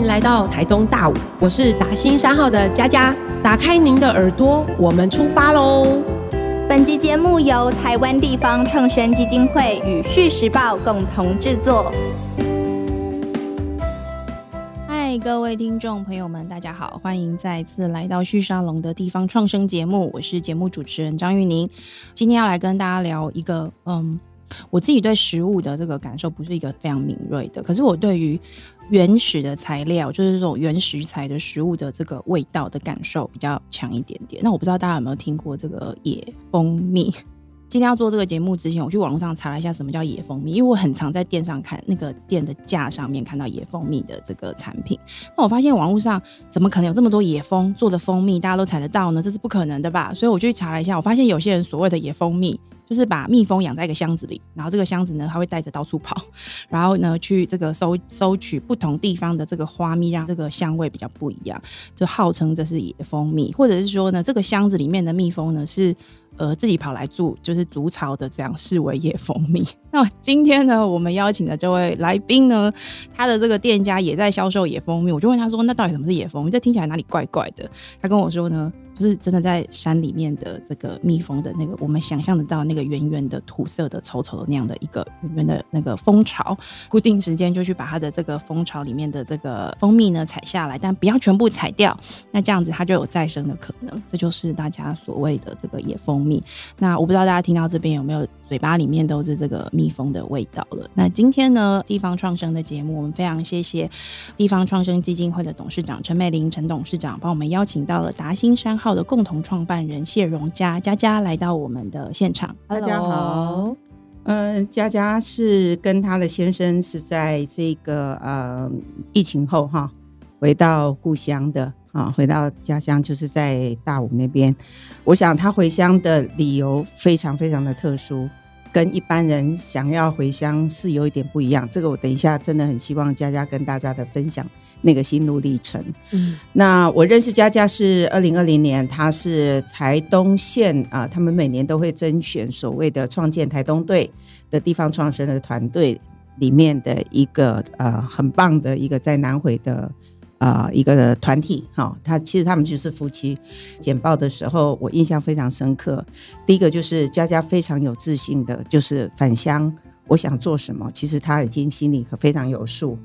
迎来到台东大武，我是达兴三号的佳佳，打开您的耳朵，我们出发喽！本集节目由台湾地方创生基金会与《续时报》共同制作。嗨，各位听众朋友们，大家好，欢迎再次来到旭沙龙的地方创生节目，我是节目主持人张玉宁，今天要来跟大家聊一个，嗯，我自己对食物的这个感受不是一个非常敏锐的，可是我对于原始的材料，就是这种原食材的食物的这个味道的感受比较强一点点。那我不知道大家有没有听过这个野蜂蜜？今天要做这个节目之前，我去网络上查了一下什么叫野蜂蜜，因为我很常在店上看那个店的架上面看到野蜂蜜的这个产品。那我发现网络上怎么可能有这么多野蜂做的蜂蜜，大家都采得到呢？这是不可能的吧？所以我就去查了一下，我发现有些人所谓的野蜂蜜。就是把蜜蜂养在一个箱子里，然后这个箱子呢，它会带着到处跑，然后呢，去这个收收取不同地方的这个花蜜，让这个香味比较不一样，就号称这是野蜂蜜，或者是说呢，这个箱子里面的蜜蜂呢是呃自己跑来住，就是筑巢的，这样视为野蜂蜜。那今天呢，我们邀请的这位来宾呢，他的这个店家也在销售野蜂蜜，我就问他说，那到底什么是野蜂蜜？这听起来哪里怪怪的？他跟我说呢。就是真的在山里面的这个蜜蜂的那个，我们想象得到那个圆圆的土色的丑丑的那样的一个圆圆的那个蜂巢，固定时间就去把它的这个蜂巢里面的这个蜂蜜呢采下来，但不要全部采掉，那这样子它就有再生的可能。这就是大家所谓的这个野蜂蜜。那我不知道大家听到这边有没有嘴巴里面都是这个蜜蜂的味道了。那今天呢，地方创生的节目，我们非常谢谢地方创生基金会的董事长陈美玲陈董事长帮我们邀请到了达兴山号。的共同创办人谢荣佳佳佳来到我们的现场。大家好，嗯，佳佳是跟她的先生是在这个呃疫情后哈回到故乡的啊，回到家乡就是在大武那边。我想他回乡的理由非常非常的特殊。跟一般人想要回乡是有一点不一样，这个我等一下真的很希望佳佳跟大家的分享那个心路历程。嗯，那我认识佳佳是二零二零年，她是台东县啊，他们每年都会甄选所谓的创建台东队的地方创生的团队里面的一个呃很棒的一个在南回的。啊，一个团体哈，他其实他们就是夫妻。简报的时候，我印象非常深刻。第一个就是佳佳非常有自信的，就是返乡，我想做什么，其实他已经心里非常有数。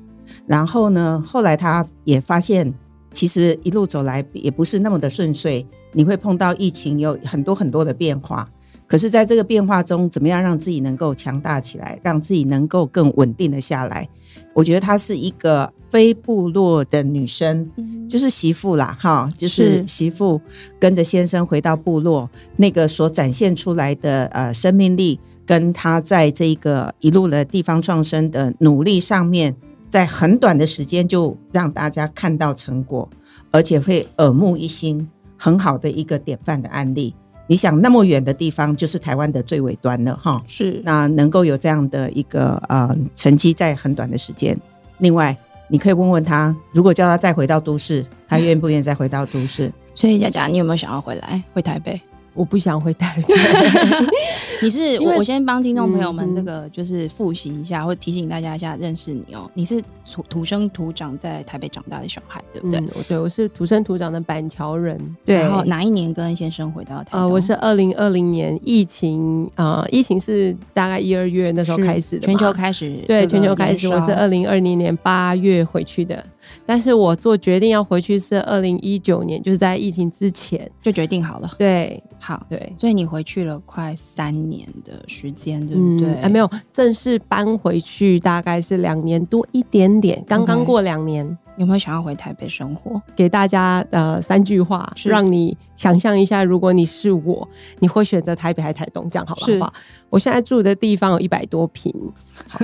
然后呢，后来他也发现，其实一路走来也不是那么的顺遂，你会碰到疫情，有很多很多的变化。可是，在这个变化中，怎么样让自己能够强大起来，让自己能够更稳定的下来？我觉得她是一个非部落的女生，就是媳妇啦，哈，就是媳妇跟着先生回到部落，那个所展现出来的呃生命力，跟她在这个一路的地方创生的努力上面，在很短的时间就让大家看到成果，而且会耳目一新，很好的一个典范的案例。你想那么远的地方，就是台湾的最尾端了，哈。是，那能够有这样的一个呃成绩，在很短的时间。另外，你可以问问他，如果叫他再回到都市，他愿不愿意再回到都市？所以，佳佳，你有没有想要回来，回台北？我不想回台北。你是我，我先帮听众朋友们这个就是复习一下，或提醒大家一下认识你哦。你是土土生土长在台北长大的小孩，对不对？对，我是土生土长的板桥人。对，然后哪一年跟先生回到台？呃，我是二零二零年疫情啊，疫情是大概一二月那时候开始的，全球开始，对，全球开始。我是二零二零年八月回去的。但是我做决定要回去是二零一九年，就是在疫情之前就决定好了。对，好，对，所以你回去了快三年的时间，对不对？还没有正式搬回去，大概是两年多一点点，刚刚过两年。有没有想要回台北生活？给大家呃三句话，让你想象一下，如果你是我，你会选择台北还是台东？这样好不好？我现在住的地方有一百多平，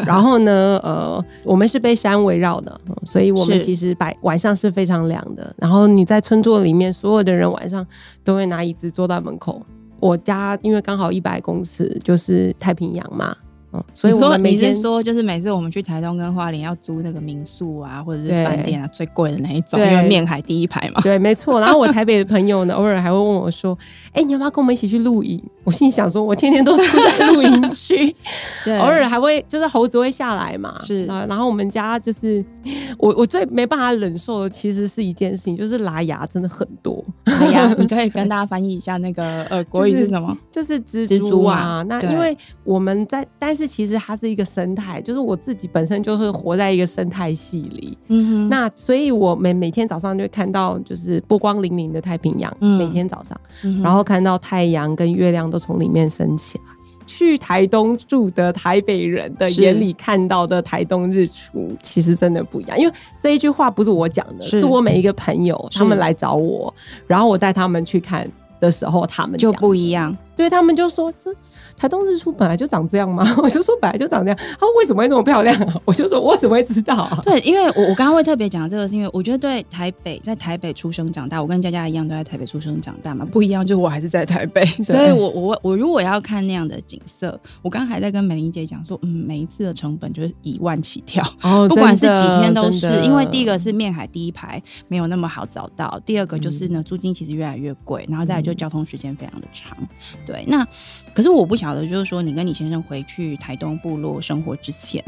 然后呢，呃，我们是被山围绕的，所以我们其实白晚上是非常凉的。然后你在村座里面，所有的人晚上都会拿椅子坐到门口。我家因为刚好一百公尺就是太平洋嘛。嗯，所以我们你是说，就是每次我们去台东跟花莲要租那个民宿啊，或者是饭店啊，最贵的那一种，因为面海第一排嘛。对，没错。然后我台北的朋友呢，偶尔还会问我说：“哎，你要不要跟我们一起去露营？”我心想说：“我天天都住在 露营区。”对，偶尔还会就是猴子会下来嘛。是啊，然后我们家就是我我最没办法忍受的，其实是一件事情，就是拉牙真的很多。拉牙，你可以跟大家翻译一下那个呃国语是什么？就是蜘蛛啊。那因为我们在，但是其实它是一个生态，就是我自己本身就是活在一个生态系里。嗯哼。那所以我每每天早上就会看到就是波光粼粼的太平洋，每天早上，然后看到太阳跟月亮都从里面升起来。去台东住的台北人的眼里看到的台东日出，其实真的不一样。因为这一句话不是我讲的，是我每一个朋友他们来找我，然后我带他们去看的时候，他们就不一样。对他们就说这台东日出本来就长这样吗？我就说本来就长这样。他为什么会那么漂亮？我就说我怎么会知道？对，因为我我刚刚会特别讲这个，是因为我觉得对台北在台北出生长大，我跟佳佳一样都在台北出生长大嘛，不一样，就我还是在台北，所以我我我如果要看那样的景色，我刚刚还在跟美玲姐讲说，嗯，每一次的成本就是一万起跳，哦，不管是几天都是，因为第一个是面海第一排没有那么好找到，第二个就是呢租金其实越来越贵，然后再来就交通时间非常的长。对，那可是我不晓得，就是说你跟你先生回去台东部落生活之前，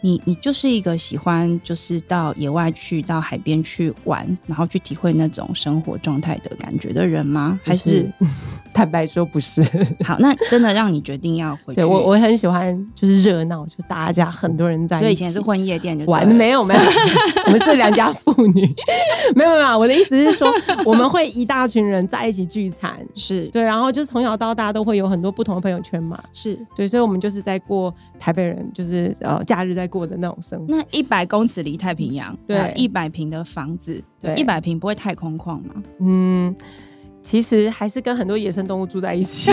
你你就是一个喜欢就是到野外去到海边去玩，然后去体会那种生活状态的感觉的人吗？还是 坦白说不是？好，那真的让你决定要回去？我我很喜欢就是热闹，就大家很多人在，所以以前是混夜店就玩，没有没有，我们是良家妇女，没有没有，我的意思是说我们会一大群人在一起聚餐，是对，然后就是从小到大家都会有很多不同的朋友圈嘛，是对，所以我们就是在过台北人就是呃假日在过的那种生活。那一百公尺离太平洋，对，一百平的房子，对，一百平不会太空旷吗？嗯，其实还是跟很多野生动物住在一起，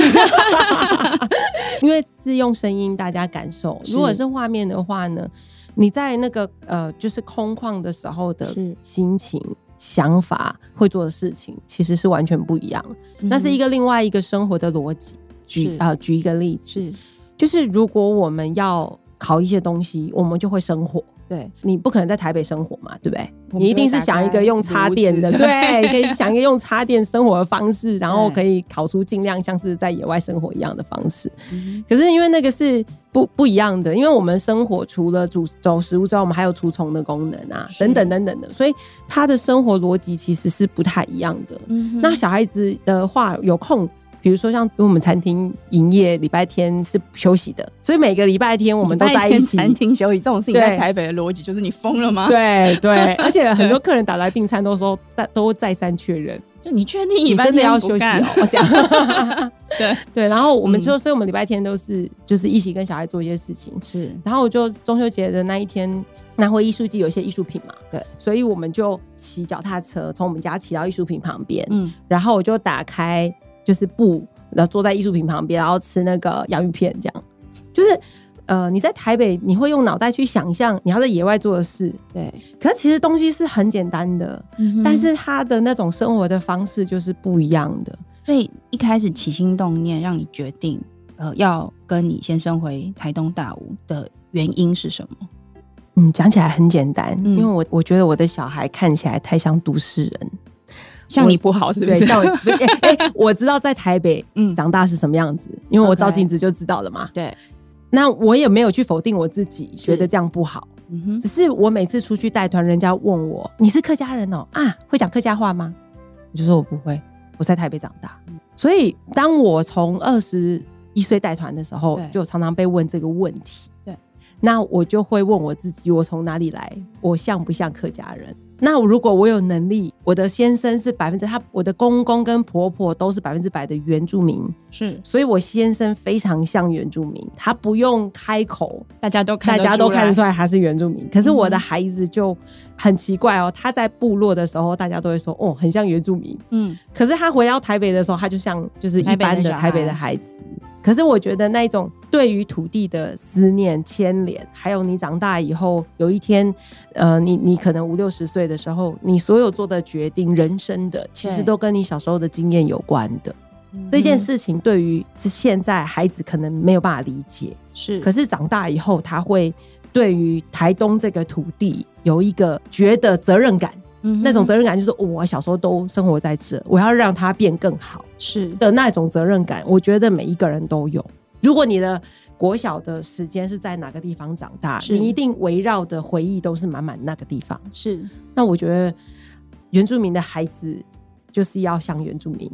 因为是用声音大家感受。如果是画面的话呢，你在那个呃就是空旷的时候的心情、想法、会做的事情，其实是完全不一样。那是一个另外一个生活的逻辑。举啊，举一个例子，是，就是如果我们要考一些东西，我们就会生火。对，你不可能在台北生活嘛，对不对？你一定是想一个用插电的，对，可以想一个用插电生活的方式，然后可以烤出尽量像是在野外生活一样的方式。可是因为那个是不不一样的，因为我们生活除了煮走食物之外，我们还有除虫的功能啊，等等等等的，所以他的生活逻辑其实是不太一样的。那小孩子的话，有空。比如说，像我们餐厅营业，礼拜天是休息的，所以每个礼拜天我们都在一起。餐厅休息这种事情，在台北的逻辑就是你疯了吗？对对，而且很多客人打来订餐都说再 都再三确认，就你确定你真的要休息？我讲，对对，然后我们就，所以我们礼拜天都是就是一起跟小孩做一些事情。是，然后我就中秋节的那一天拿回艺术季，有一些艺术品嘛，对，所以我们就骑脚踏车从我们家骑到艺术品旁边，嗯，然后我就打开。就是布，然后坐在艺术品旁边，然后吃那个洋芋片，这样。就是呃，你在台北，你会用脑袋去想象你要在野外做的事，对。可是其实东西是很简单的，但是他的那种生活的方式就是不一样的。所以一开始起心动念让你决定，呃，要跟你先生回台东大武的原因是什么？嗯，讲起来很简单，因为我我觉得我的小孩看起来太像都市人。像你不好是不是？像我，哎，我知道在台北长大是什么样子，因为我照镜子就知道了嘛。对，那我也没有去否定我自己，觉得这样不好。嗯哼，只是我每次出去带团，人家问我你是客家人哦，啊，会讲客家话吗？我就说我不会，我在台北长大。所以当我从二十一岁带团的时候，就常常被问这个问题。对，那我就会问我自己，我从哪里来？我像不像客家人？那如果我有能力，我的先生是百分之他，我的公公跟婆婆都是百分之百的原住民，是，所以我先生非常像原住民，他不用开口，大家都大家都看得出来他是原住民。可是我的孩子就很奇怪哦，他在部落的时候，大家都会说哦，很像原住民，嗯，可是他回到台北的时候，他就像就是一般的台北的孩子。可是我觉得那一种对于土地的思念牵连，还有你长大以后有一天，呃，你你可能五六十岁的时候，你所有做的决定，人生的其实都跟你小时候的经验有关的。这件事情对于现在孩子可能没有办法理解，是，可是长大以后他会对于台东这个土地有一个觉得责任感，那种责任感就是我小时候都生活在这，我要让它变更好，是的那种责任感，我觉得每一个人都有。如果你的国小的时间是在哪个地方长大，你一定围绕的回忆都是满满那个地方。是，那我觉得原住民的孩子就是要像原住民。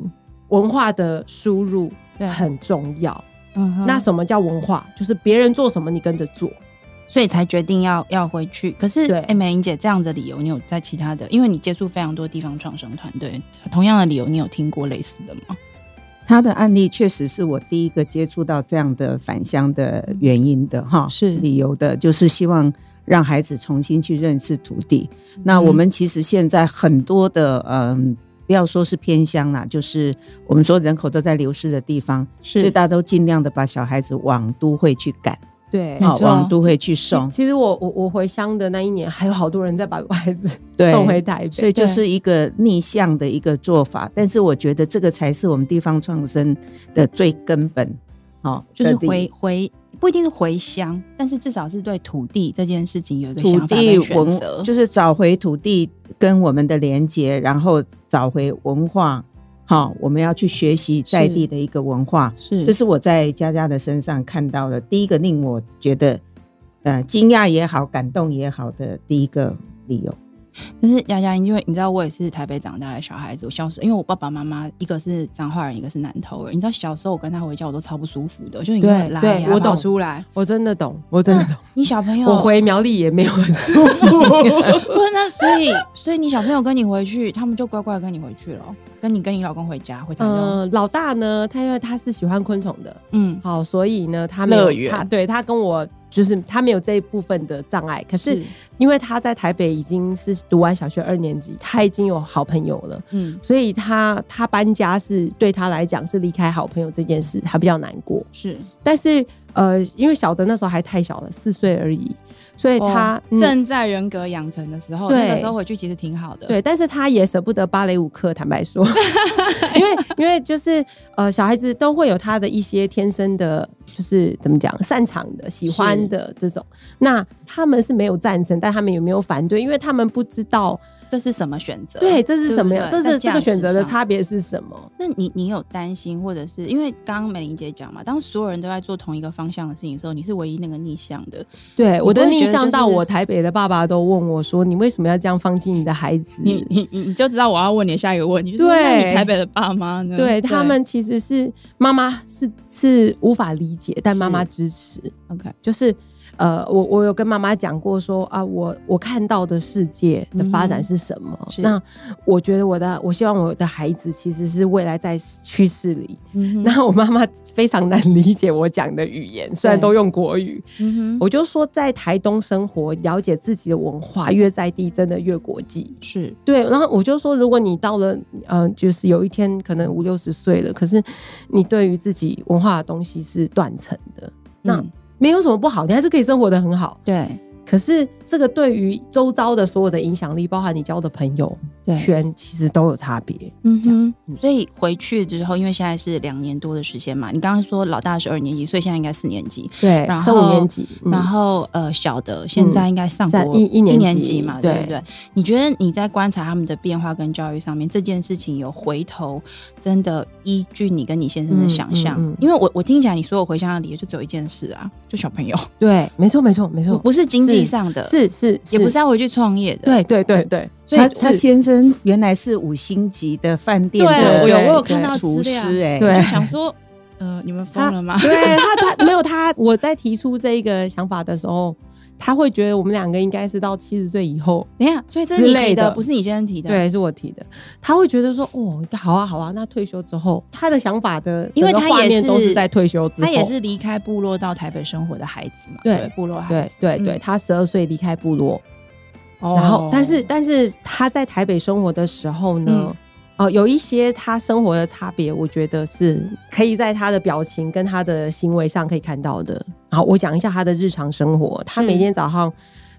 文化的输入很重要。嗯，那什么叫文化？就是别人做什么，你跟着做，所以才决定要要回去。可是，哎，美玲姐这样的理由，你有在其他的？因为你接触非常多地方创生团队，同样的理由，你有听过类似的吗？他的案例确实是我第一个接触到这样的返乡的原因的哈，是理由的，就是希望让孩子重新去认识土地。那我们其实现在很多的嗯。不要说是偏乡啦，就是我们说人口都在流失的地方，所以大家都尽量的把小孩子往都会去赶，对，往都会去送。其实我我我回乡的那一年，还有好多人在把孩子送回台北，所以就是一个逆向的一个做法。但是我觉得这个才是我们地方创生的最根本，哦，就是回回。不一定是回乡，但是至少是对土地这件事情有一个土地文，就是找回土地跟我们的连接，然后找回文化。好，我们要去学习在地的一个文化，是，这是我在佳佳的身上看到的第一个令我觉得呃惊讶也好，感动也好的第一个理由。就是丫丫，因为你知道我也是台北长大的小孩子。我小时候，因为我爸爸妈妈一个是彰化人，一个是南投人。你知道小时候我跟他回家，我都超不舒服的。就你对对，我懂出来，我真的懂，我真的懂。你小朋友，我回苗栗也没有很舒服。不，那所以所以你小朋友跟你回去，他们就乖乖跟你回去了。跟你跟你老公回家回台嗯，老大呢，他因为他是喜欢昆虫的，嗯，好，所以呢，他没有他对他跟我就是他没有这一部分的障碍。可是因为他在台北已经是读完小学二年级，他已经有好朋友了，嗯，所以他他搬家是对他来讲是离开好朋友这件事，他比较难过。是，但是呃，因为小的那时候还太小了，四岁而已。所以他正在人格养成的时候，那个时候回去其实挺好的。对，但是他也舍不得芭蕾舞课，坦白说，因为因为就是呃，小孩子都会有他的一些天生的，就是怎么讲，擅长的、喜欢的这种。那他们是没有赞成，但他们有没有反对？因为他们不知道。这是什么选择？对，这是什么呀？这是这个选择的差别是什么？那你你有担心，或者是因为刚刚美玲姐讲嘛，当所有人都在做同一个方向的事情的时候，你是唯一那个逆向的。对，我的逆向到我台北的爸爸都问我说：“你为什么要这样放弃你的孩子？”你你你就知道我要问你下一个问题。对，你台北的爸妈呢？对他们其实是妈妈是是无法理解，但妈妈支持。OK，就是。呃，我我有跟妈妈讲过，说啊，我我看到的世界的发展是什么？那我觉得我的，我希望我的孩子其实是未来在趋势里。那我妈妈非常难理解我讲的语言，虽然都用国语。我就说，在台东生活，了解自己的文化，越在地，真的越国际。是对。然后我就说，如果你到了，嗯，就是有一天可能五六十岁了，可是你对于自己文化的东西是断层的，那。没有什么不好，你还是可以生活的很好。对。可是这个对于周遭的所有的影响力，包含你交的朋友圈，其实都有差别。嗯哼，所以回去之后，因为现在是两年多的时间嘛，你刚刚说老大是二年级，所以现在应该四年级。对，然后五年级，然后呃小的现在应该上过一一年级嘛，对不对？你觉得你在观察他们的变化跟教育上面，这件事情有回头真的依据你跟你先生的想象？因为我我听起来你所有回乡的理由就只有一件事啊，就小朋友。对，没错没错没错，不是经济。上的是是，也不是要回去创业的。对对对对，所以他先生原来是五星级的饭店的，我有我有看到厨师哎，对，想说呃，你们疯了吗？对他他 没有他，我在提出这一个想法的时候。他会觉得我们两个应该是到七十岁以后，等下，所以这是你提的，不是你先生提的，对，是我提的。他会觉得说，哦，好啊，好啊，那退休之后，他的想法的，因为他也是都是在退休之后，他也是离开部落到台北生活的孩子嘛，对，部落孩子，对对对，他十二岁离开部落，然后，但是但是他在台北生活的时候呢？哦，有一些他生活的差别，我觉得是可以在他的表情跟他的行为上可以看到的。然后我讲一下他的日常生活，他每天早上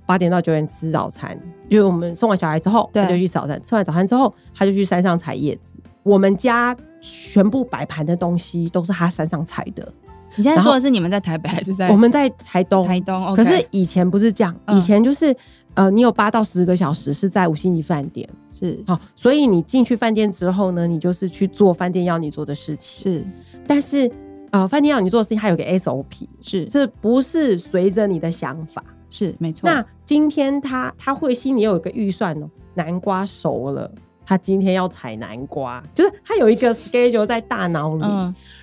八点到九点吃早餐，就是我们送完小孩之后，他就去早餐，吃完早餐之后，他就去山上采叶子，我们家全部摆盘的东西都是他山上采的。你现在说的是你们在台北还是在？我们在台东。台东，可是以前不是这样，以前就是呃，你有八到十个小时是在五星级饭店，是。好，所以你进去饭店之后呢，你就是去做饭店要你做的事情。是，但是呃，饭店要你做的事情，它有个 SOP，是，这不是随着你的想法，是没错。那今天他他会心里有一个预算哦，南瓜熟了。他今天要采南瓜，就是他有一个 schedule 在大脑里，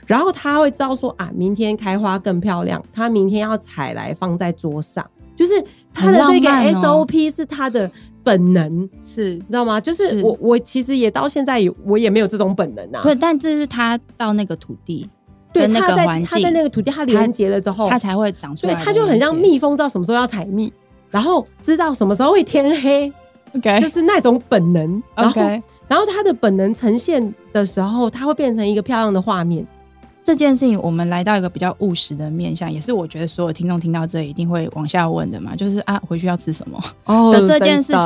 然后他会知道说啊，明天开花更漂亮，他明天要采来放在桌上，就是他的这个 SOP 是他的本能，是知道吗？就是我我其实也到现在也我也没有这种本能啊，对，但这是他到那个土地，对，那个环境，他在那个土地，他连接了之后，他才会长出来，对，他就很像蜜蜂，知道什么时候要采蜜，然后知道什么时候会天黑。OK，就是那种本能，然后，然后他的本能呈现的时候，它会变成一个漂亮的画面。这件事情，我们来到一个比较务实的面向，也是我觉得所有听众听到这一定会往下问的嘛，就是啊，回去要吃什么的这件事情。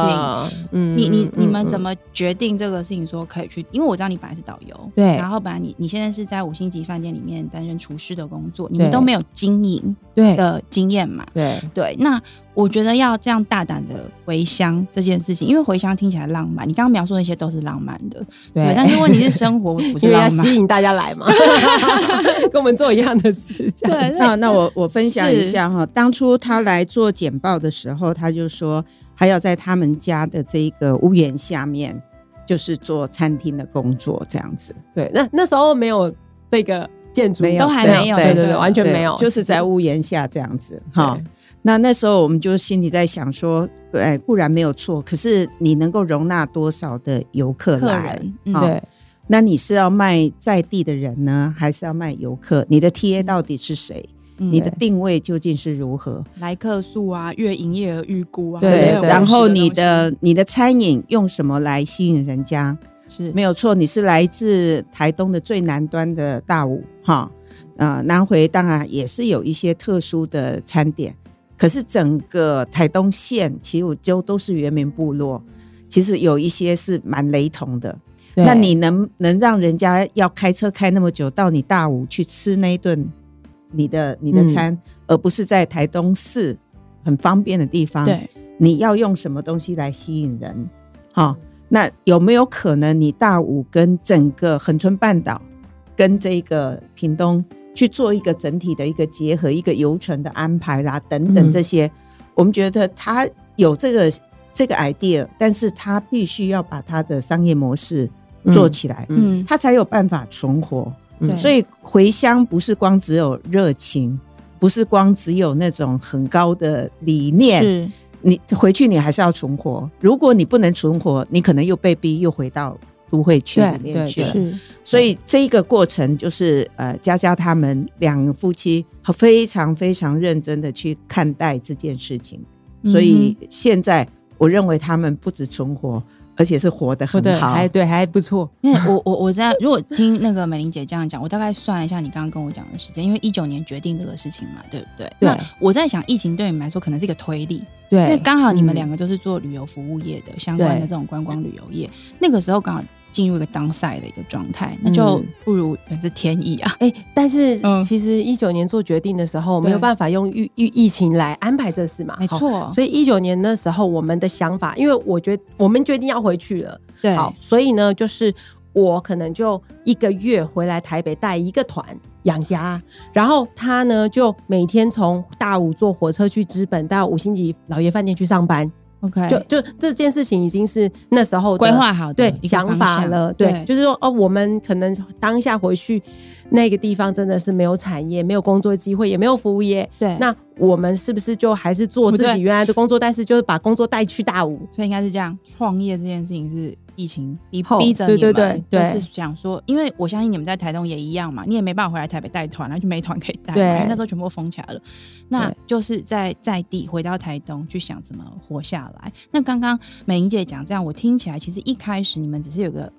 嗯，你你你们怎么决定这个事情？说可以去，因为我知道你本来是导游，对，然后本来你你现在是在五星级饭店里面担任厨师的工作，你们都没有经营对的经验嘛？对对，那。我觉得要这样大胆的回乡这件事情，因为回乡听起来浪漫，你刚刚描述那些都是浪漫的，对。但是问题是生活不是 浪漫，吸引大家来嘛，跟我们做一样的事。对，那那我我分享一下哈，当初他来做简报的时候，他就说还要在他们家的这个屋檐下面，就是做餐厅的工作这样子。对，那那时候没有这个建筑，都还没有，对对对，完全没有，就是在屋檐下这样子哈。那那时候我们就心里在想说，哎，固然没有错，可是你能够容纳多少的游客来？对，那你是要卖在地的人呢，还是要卖游客？你的 TA 到底是谁？你的定位究竟是如何？来客数啊，月营业额预估啊，对，然后你的你的餐饮用什么来吸引人家？是没有错，你是来自台东的最南端的大武哈，呃，南回当然也是有一些特殊的餐点。可是整个台东县，其实就都是原民部落，其实有一些是蛮雷同的。那你能能让人家要开车开那么久到你大武去吃那一顿你的你的餐，而不是在台东市很方便的地方？对，你要用什么东西来吸引人？好，那有没有可能你大武跟整个恒春半岛跟这个屏东？去做一个整体的一个结合，一个流程的安排啦，等等这些，我们觉得他有这个这个 idea，但是他必须要把他的商业模式做起来，嗯，他才有办法存活。所以回乡不是光只有热情，不是光只有那种很高的理念，你回去你还是要存活。如果你不能存活，你可能又被逼又回到。都会去里面去了，所以这一个过程就是呃，佳佳他们两夫妻非常非常认真的去看待这件事情，所以现在我认为他们不止存活，而且是活得很好，还对还不错。因为我我我在如果听那个美玲姐这样讲，我大概算了一下你刚刚跟我讲的时间，因为一九年决定这个事情嘛，对不对？对。我在想，疫情对你们来说可能是一个推力，对，因为刚好你们两个都是做旅游服务业的相关的这种观光旅游业，那个时候刚好。进入一个当赛的一个状态，那就不如源自天意啊！哎，但是其实一九年做决定的时候，没有办法用疫疫疫情来安排这事嘛，没错。所以一九年那时候，我们的想法，因为我觉得我们决定要回去了，对，好，所以呢，就是我可能就一个月回来台北带一个团养家，然后他呢就每天从大武坐火车去资本到五星级老爷饭店去上班。OK，就就这件事情已经是那时候规划好对想法了，对，就是说哦，我们可能当下回去那个地方真的是没有产业，没有工作机会，也没有服务业，对，那我们是不是就还是做自己原来的工作，但是就是把工作带去大五？所以应该是这样，创业这件事情是。疫情逼逼着你们，就是想说，因为我相信你们在台东也一样嘛，你也没办法回来台北带团，然后就没团可以带，对，那时候全部封起来了。那就是在在地回到台东去想怎么活下来。那刚刚美玲姐讲这样，我听起来其实一开始你们只是有个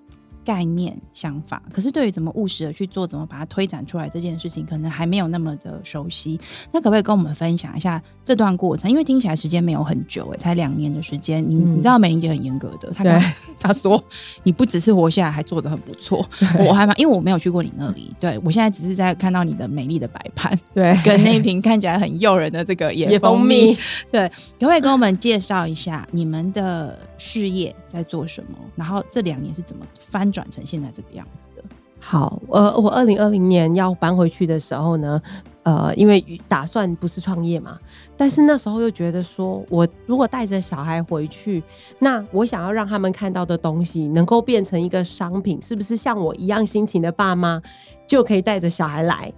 概念想法，可是对于怎么务实的去做，怎么把它推展出来这件事情，可能还没有那么的熟悉。那可不可以跟我们分享一下这段过程？因为听起来时间没有很久，哎，才两年的时间。你你知道美玲姐很严格的，她 她说你不只是活下来，还做的很不错。我还蛮，因为我没有去过你那里，对我现在只是在看到你的美丽的摆盘，对，跟那瓶看起来很诱人的这个野蜂蜜，对，可不可以跟我们介绍一下你们的事业在做什么？然后这两年是怎么翻转成现在这个样子的？好，呃，我二零二零年要搬回去的时候呢，呃，因为打算不是创业嘛，但是那时候又觉得说，我如果带着小孩回去，那我想要让他们看到的东西能够变成一个商品，是不是像我一样心情的爸妈就可以带着小孩来？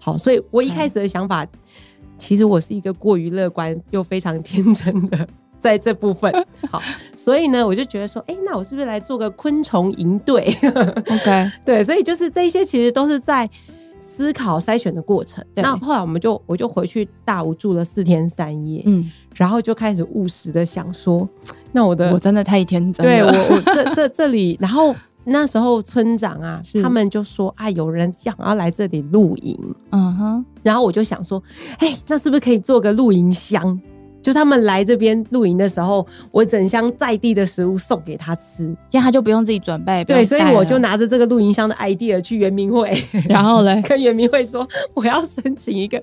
好，所以我一开始的想法，其实我是一个过于乐观又非常天真的。在这部分，好，所以呢，我就觉得说，哎，那我是不是来做个昆虫营队？OK，对，所以就是这些，其实都是在思考筛选的过程。那后来我们就，我就回去大吴住了四天三夜，嗯，然后就开始务实的想说，那我的我真的太天真了，对我我这这这里，然后那时候村长啊，他们就说啊，有人想要来这里露营，嗯哼，然后我就想说，哎，那是不是可以做个露营箱？就他们来这边露营的时候，我整箱在地的食物送给他吃，这样他就不用自己准备。对，所以我就拿着这个露营箱的 idea 去圆明会，然后呢，跟圆明会说我要申请一个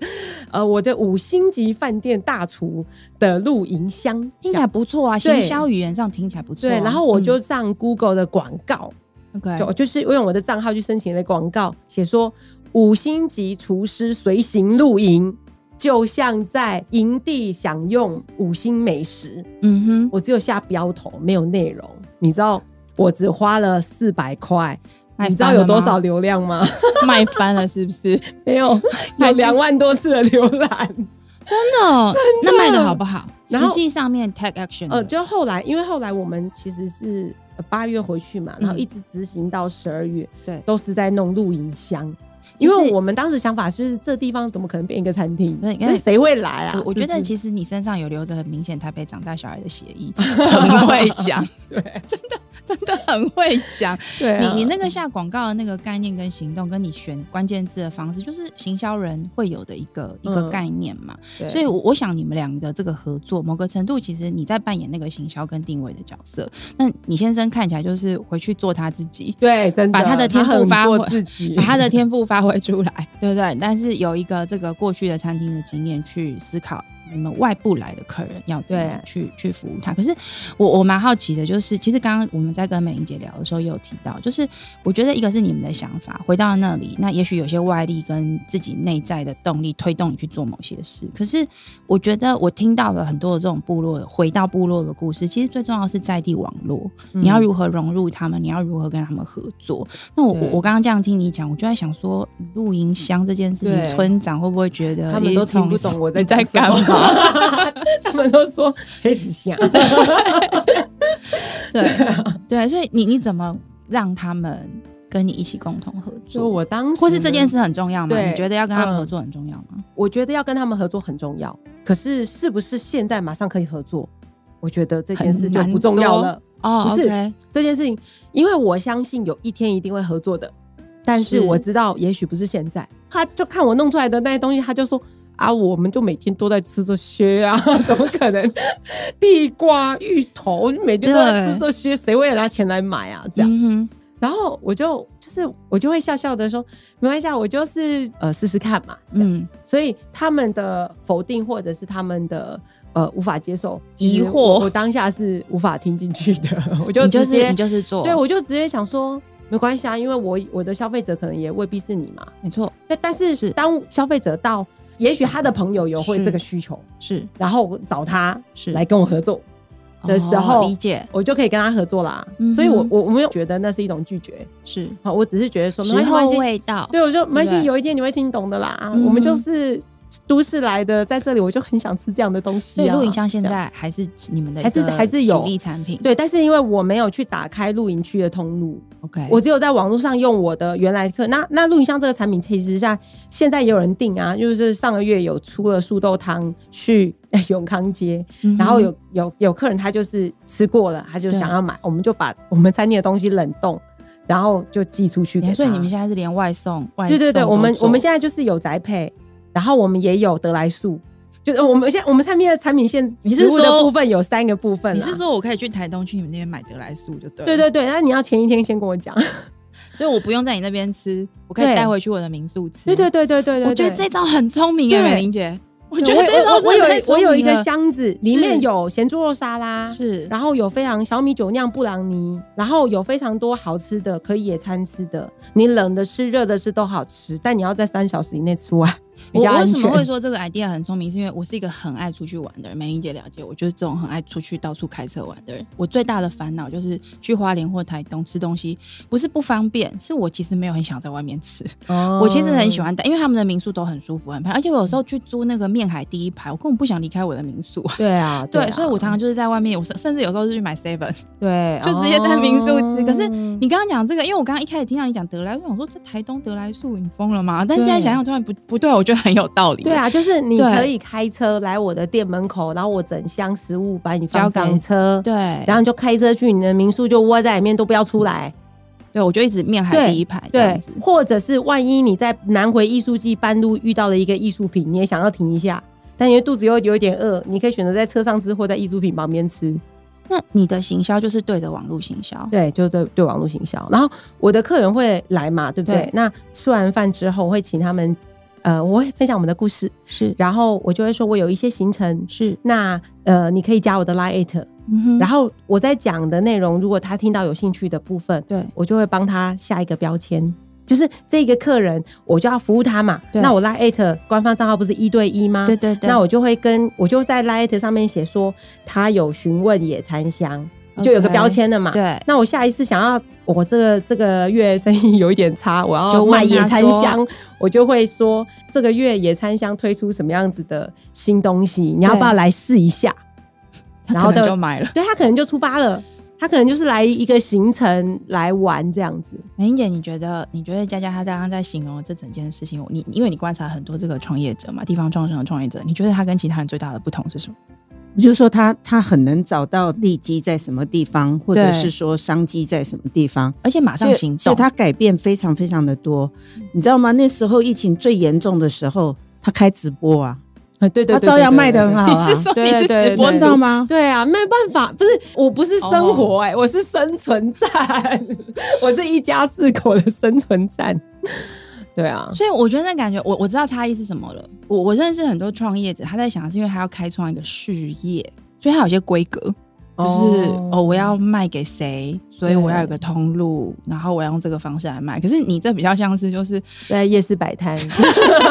呃我的五星级饭店大厨的露营箱，听起来不错啊，行销语言上听起来不错。对，然后我就上 Google 的广告，OK，就就是用我的账号去申请了广告，写说五星级厨师随行露营。就像在营地享用五星美食，嗯哼，我只有下标头，没有内容。你知道我只花了四百块，你知道有多少流量吗？卖翻了是不是？没有，有两万多次的浏览，真的？那卖的好不好？实际上面 take action，呃，就后来，因为后来我们其实是八月回去嘛，然后一直执行到十二月，对，都是在弄露营箱。因为我们当时想法就是，这地方怎么可能变一个餐厅？那谁会来啊？我觉得其实你身上有留着很明显台北长大小孩的协议，很会讲，对，真的真的很会讲。对，你你那个下广告的那个概念跟行动，跟你选关键字的方式，就是行销人会有的一个一个概念嘛。所以我想你们两个这个合作，某个程度其实你在扮演那个行销跟定位的角色。那你先生看起来就是回去做他自己，对，真的把他的天赋发挥自己，把他的天赋发。会出来，对不对？但是有一个这个过去的餐厅的经验去思考。你们外部来的客人要怎么去去服务他？可是我我蛮好奇的，就是其实刚刚我们在跟美玲姐聊的时候，也有提到，就是我觉得一个是你们的想法回到那里，那也许有些外力跟自己内在的动力推动你去做某些事。可是我觉得我听到了很多的这种部落回到部落的故事，其实最重要是在地网络，你要如何融入他们，你要如何跟他们合作。那我我刚刚这样听你讲，我就在想说，露营箱这件事情，村长会不会觉得他们都听不懂我在在干嘛？他们都说黑死香，对 对，所以你你怎么让他们跟你一起共同合作？就我当时，或是这件事很重要吗？你觉得要跟他们合作很重要吗？我觉得要跟他们合作很重要，可是是不是现在马上可以合作？我觉得这件事就不重要了哦。不是这件事情，因为我相信有一天一定会合作的，但是我知道也许不是现在。他就看我弄出来的那些东西，他就说。啊，我们就每天都在吃这些啊，怎么可能？地瓜、芋头，每天都在吃这些，谁会拿钱来买啊？这样，然后我就就是我就会笑笑的说，没关系，我就是呃试试看嘛。嗯，所以他们的否定或者是他们的呃无法接受疑惑，我当下是无法听进去的。我就直接你就是做，对我就直接想说没关系啊，因为我我的消费者可能也未必是你嘛，没错。但但是是当消费者到。也许他的朋友有会这个需求，是，然后找他是。来跟我合作的时候，理解，我就可以跟他合作啦。所以，我我我没有觉得那是一种拒绝，是，好，我只是觉得说，没关系，味道，对，我就没关系，有一天你会听懂的啦。我们就是。都市来的，在这里我就很想吃这样的东西。所以露营箱现在还是你们的，还是还是有主力产品。对，但是因为我没有去打开露营区的通路，OK，我只有在网络上用我的原来客。那那露营箱这个产品，其实像现在也有人订啊，就是上个月有出了素豆汤去 永康街，然后有有有客人他就是吃过了，他就想要买，我们就把我们餐厅的东西冷冻。然后就寄出去。所以你们现在是连外送，对对对，我们我们现在就是有宅配，然后我们也有得来速。就是我们现在我们产品的产品线，你是说的部分有三个部分？你是说我可以去台东去你们那边买得来速就对？对对对，那你要前一天先跟我讲，所以我不用在你那边吃，我可以带回去我的民宿吃。对对对对对对，我觉得这招很聪明哎，美玲姐。我觉得我我有我有一个箱子，里面有咸猪肉沙拉，是，然后有非常小米酒酿布朗尼，然后有非常多好吃的，可以野餐吃的，你冷的吃热的吃都好吃，但你要在三小时以内吃完。我为什么会说这个 idea 很聪明？是因为我是一个很爱出去玩的人，美玲姐了解我，就是这种很爱出去到处开车玩的人。我最大的烦恼就是去花莲或台东吃东西，不是不方便，是我其实没有很想在外面吃。哦，我其实很喜欢，因为他们的民宿都很舒服、很漂亮，而且我有时候去租那个面海第一排，我根本不想离开我的民宿。对啊，对，所以我常常就是在外面，我甚至有时候是去买 seven，对，就直接在民宿吃。可是你刚刚讲这个，因为我刚刚一开始听到你讲德莱，我想说这台东德来树，你疯了吗？但现在想想突然不不对，我觉得很有道理。对啊，就是你可以开车来我的店门口，然后我整箱食物把你交上车，对，然后就开车去你的民宿，就窝在里面都不要出来。对，我就一直面海第一排，对，或者是万一你在南回艺术季半路遇到了一个艺术品，你也想要停一下，但因为肚子又有一点饿，你可以选择在车上吃，或在艺术品旁边吃。那你的行销就是对着网络行销，对，就对对网络行销。然后我的客人会来嘛，对不对？那吃完饭之后会请他们。呃，我会分享我们的故事，是，然后我就会说，我有一些行程，是，那呃，你可以加我的 Line，然后我在讲的内容，如果他听到有兴趣的部分，对。我就会帮他下一个标签，就是这个客人，我就要服务他嘛，那我 Line 官方账号不是一对一吗？对对对，那我就会跟我就在 Line 上面写说，他有询问野餐箱。就有个标签的嘛，对。那我下一次想要我这个这个月生意有一点差，我要卖野餐箱，我就会说这个月野餐箱推出什么样子的新东西，你要不要来试一下？然后就买了，对他可能就出发了，他可能就是来一个行程来玩这样子。美英姐，你觉得你觉得佳佳她刚刚在形容这整件事情，你因为你观察很多这个创业者嘛，地方创生的创业者，你觉得他跟其他人最大的不同是什么？就是说，他他很能找到利基在什么地方，或者是说商机在什么地方，而且马上行动，所以他改变非常非常的多，你知道吗？那时候疫情最严重的时候，他开直播啊，啊对对，他照样卖的很好啊，对对，知道吗？对啊，没办法，不是我不是生活哎，我是生存战，我是一家四口的生存战。对啊，所以我觉得那感觉，我我知道差异是什么了。我我认识很多创业者，他在想是因为他要开创一个事业，所以他有些规格，就是哦，我要卖给谁。所以我要有个通路，然后我要用这个方式来卖。可是你这比较像是就是在夜市摆摊，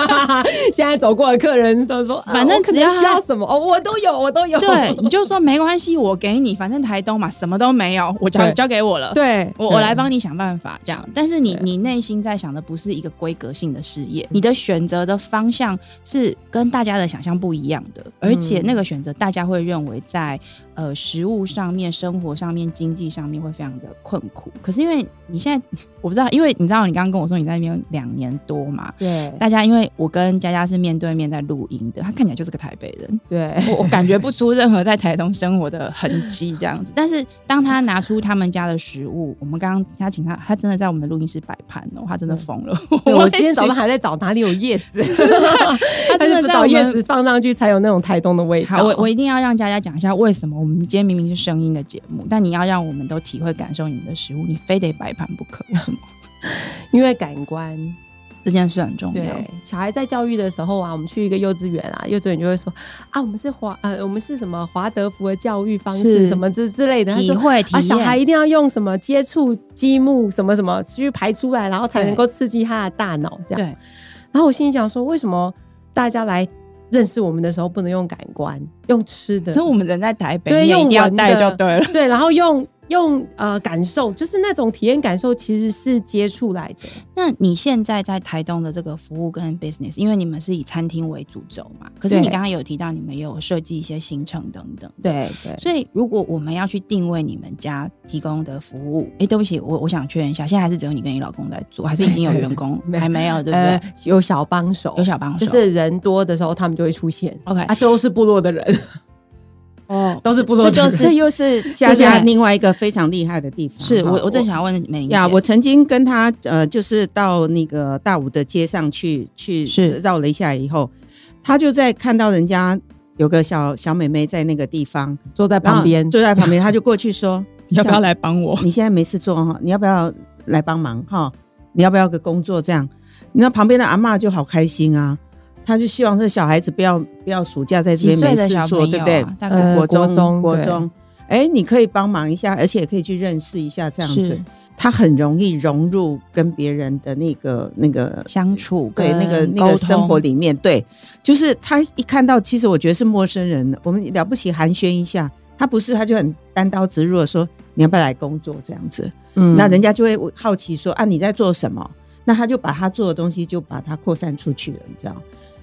现在走过的客人都说，反正只要需要什么哦，我都有，我都有。对，你就说没关系，我给你，反正台东嘛，什么都没有，我交交给我了。对，我我来帮你想办法这样。但是你你内心在想的不是一个规格性的事业，你的选择的方向是跟大家的想象不一样的，而且那个选择大家会认为在呃食物上面、生活上面、经济上面会非常。的困苦，可是因为你现在 我不知道，因为你知道你刚刚跟我说你在那边两年多嘛，对，大家因为我跟佳佳是面对面在录音的，他看起来就是个台北人，对 我我感觉不出任何在台东生活的痕迹这样子。但是当他拿出他们家的食物，我们刚刚他请他，他真的在我们的录音室摆盘哦，他真的疯了。我今天早上还在找哪里有叶子，他真的找叶子放上去才有那种台东的味道。我我一定要让佳佳讲一下为什么我们今天明明是声音的节目，但你要让我们都体会感。感受你们的食物，你非得摆盘不可？为什么？因为感官这件事很重要。对，小孩在教育的时候啊，我们去一个幼稚园啊，幼稚园就会说啊，我们是华呃，我们是什么华德福的教育方式，什么之之类的。体会啊，小孩一定要用什么接触积木什么什么去排出来，然后才能够刺激他的大脑。这样。对。然后我心里想说，为什么大家来认识我们的时候不能用感官，用吃的？所以我们人在台北，对，用要带就对了。对，然后用。用呃感受，就是那种体验感受，其实是接触来的。那你现在在台东的这个服务跟 business，因为你们是以餐厅为主轴嘛，可是你刚刚有提到你们有设计一些行程等等。对对。所以如果我们要去定位你们家提供的服务，哎，对不起，我我想确认一下，现在还是只有你跟你老公在做，还是已经有员工？还没有，对不对？有小帮手，有小帮手，就是人多的时候他们就会出现。OK，啊，都是部落的人。哦，都是部落，这这又是佳佳另外一个非常厉害的地方。是我我正想要问美呀，我曾经跟他呃，就是到那个大武的街上去去绕了一下以后，他就在看到人家有个小小妹妹在那个地方坐在旁边，坐在旁边，他就过去说：“ 你要不要来帮我？你现在没事做哈，你要不要来帮忙哈？你要不要个工作这样？”那旁边的阿妈就好开心啊。他就希望这小孩子不要不要暑假在这边没事做，对不对？大概国中国中，哎，你可以帮忙一下，而且也可以去认识一下这样子。他很容易融入跟别人的那个那个相处，对那个那个生活里面，对，就是他一看到，其实我觉得是陌生人，我们了不起寒暄一下，他不是他就很单刀直入的说你要不要来工作这样子，嗯，那人家就会好奇说啊你在做什么？那他就把他做的东西就把它扩散出去了，你知道。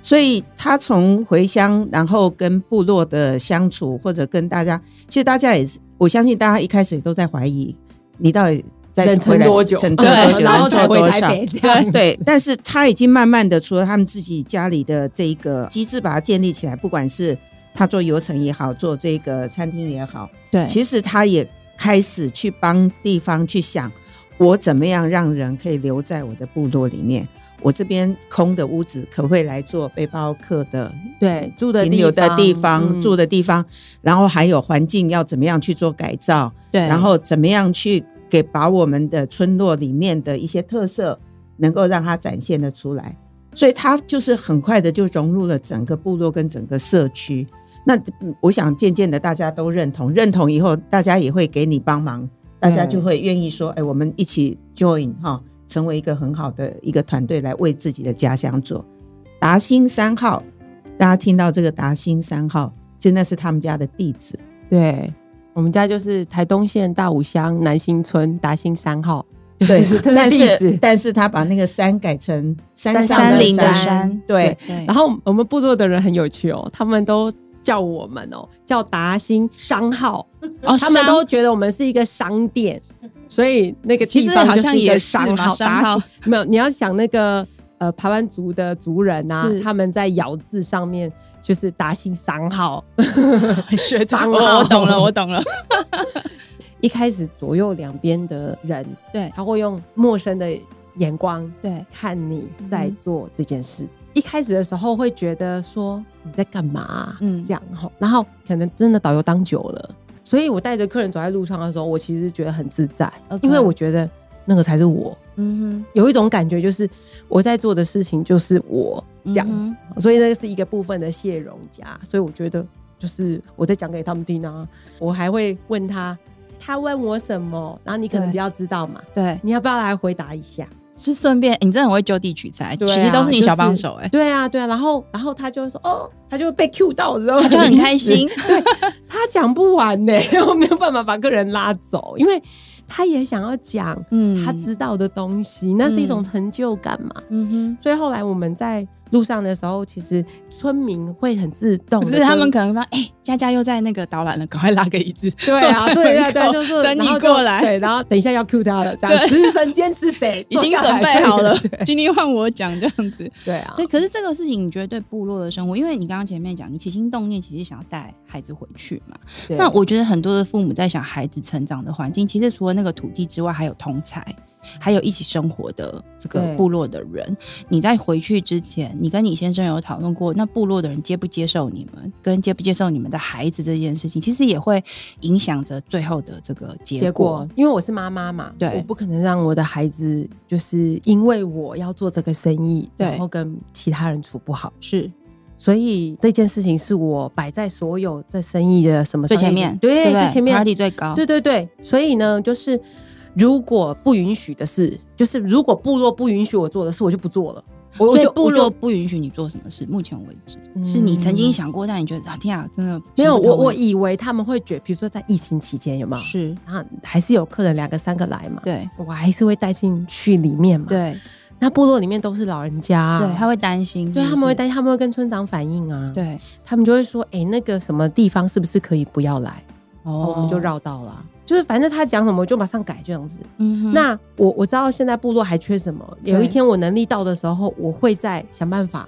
所以他从回乡，然后跟部落的相处，或者跟大家，其实大家也是，我相信大家一开始也都在怀疑你到底在撑多久，撑 多久，然后做多少，对对。但是他已经慢慢的，除了他们自己家里的这一个机制把它建立起来，不管是他做游程也好，做这个餐厅也好，对，其实他也开始去帮地方去想，我怎么样让人可以留在我的部落里面。我这边空的屋子可不可以来做背包客的？对，住的停留的地方，住的地方，然后还有环境要怎么样去做改造？对，然后怎么样去给把我们的村落里面的一些特色能够让它展现的出来？所以它就是很快的就融入了整个部落跟整个社区。那我想渐渐的大家都认同，认同以后大家也会给你帮忙，大家就会愿意说：“哎，我们一起 join 哈。”成为一个很好的一个团队来为自己的家乡做。达兴三号，大家听到这个达兴三号，真的是他们家的地址。对，我们家就是台东县大武乡南兴村达兴三号。对，但是 但是他把那个山改成山上的山。对，然后我们部落的人很有趣哦，他们都叫我们哦叫达兴商号，他们都觉得我们是一个商店。所以那个地方就是一个商号，没有你要想那个呃排湾族的族人呐，他们在咬字上面就是达兴商号，学商号，我懂了，我懂了。一开始左右两边的人，对，他会用陌生的眼光对。看你在做这件事。一开始的时候会觉得说你在干嘛，嗯，这样哈，然后可能真的导游当久了。所以我带着客人走在路上的时候，我其实觉得很自在，因为我觉得那个才是我。嗯哼，有一种感觉就是我在做的事情就是我这样子，所以那个是一个部分的谢荣家。所以我觉得就是我在讲给他们听啊，我还会问他，他问我什么，然后你可能比较知道嘛，对，你要不要来回答一下？是顺便，你真的很会就地取材，其实都是你小帮手哎。对啊，对啊，然后然后他就说哦，他就会被 Q 到，然后他就很开心。对，他讲不完呢，我没有办法把个人拉走，因为。他也想要讲，嗯，他知道的东西，那是一种成就感嘛。嗯哼，所以后来我们在路上的时候，其实村民会很自动，是他们可能说：“哎，佳佳又在那个导览了，赶快拉个椅子。”对啊，对对对，就是等你过来。对，然后等一下要 cue 他了，这样子。神间是谁 已经准备好了，今天换我讲这样子。对啊，对，可是这个事情，你觉得对部落的生活，因为你刚刚前面讲，你起心动念其实想要带孩子回去嘛。那我觉得很多的父母在想孩子成长的环境，其实除了那个土地之外，还有同才，还有一起生活的这个部落的人。你在回去之前，你跟你先生有讨论过，那部落的人接不接受你们，跟接不接受你们的孩子这件事情，其实也会影响着最后的这个结果。因为我是妈妈嘛，对，我不可能让我的孩子就是因为我要做这个生意，然后跟其他人处不好。是，所以这件事情是我摆在所有这生意的什么最前面，对，最前面压力最高。对对对，所以呢，就是。如果不允许的事，就是如果部落不允许我做的事，我就不做了。我就部落不允许你做什么事，目前为止是你曾经想过，但你觉得啊，天啊，真的没有。我我以为他们会觉，比如说在疫情期间有没有？是啊，还是有客人两个三个来嘛？对，我还是会带进去里面嘛。对，那部落里面都是老人家，对，他会担心，对，他们会担心，他们会跟村长反映啊。对，他们就会说，哎，那个什么地方是不是可以不要来？哦，我们就绕道了。就是反正他讲什么，我就马上改这样子。嗯，那我我知道现在部落还缺什么。有一天我能力到的时候，我会再想办法